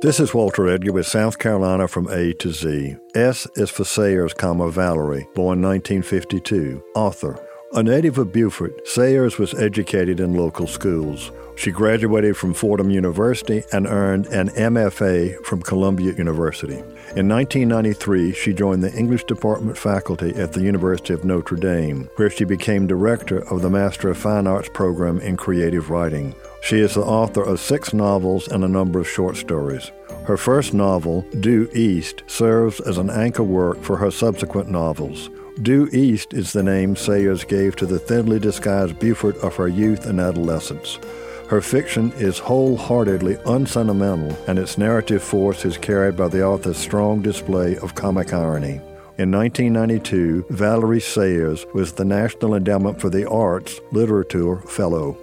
This is Walter Edgar with South Carolina from A to Z. S is for Sayers, Valerie, born 1952, author. A native of Beaufort, Sayers was educated in local schools. She graduated from Fordham University and earned an MFA from Columbia University. In 1993, she joined the English Department faculty at the University of Notre Dame, where she became director of the Master of Fine Arts program in creative writing. She is the author of six novels and a number of short stories. Her first novel, Due East, serves as an anchor work for her subsequent novels. Due East is the name Sayers gave to the thinly disguised Beaufort of her youth and adolescence. Her fiction is wholeheartedly unsentimental, and its narrative force is carried by the author's strong display of comic irony. In 1992, Valerie Sayers was the National Endowment for the Arts Literature Fellow.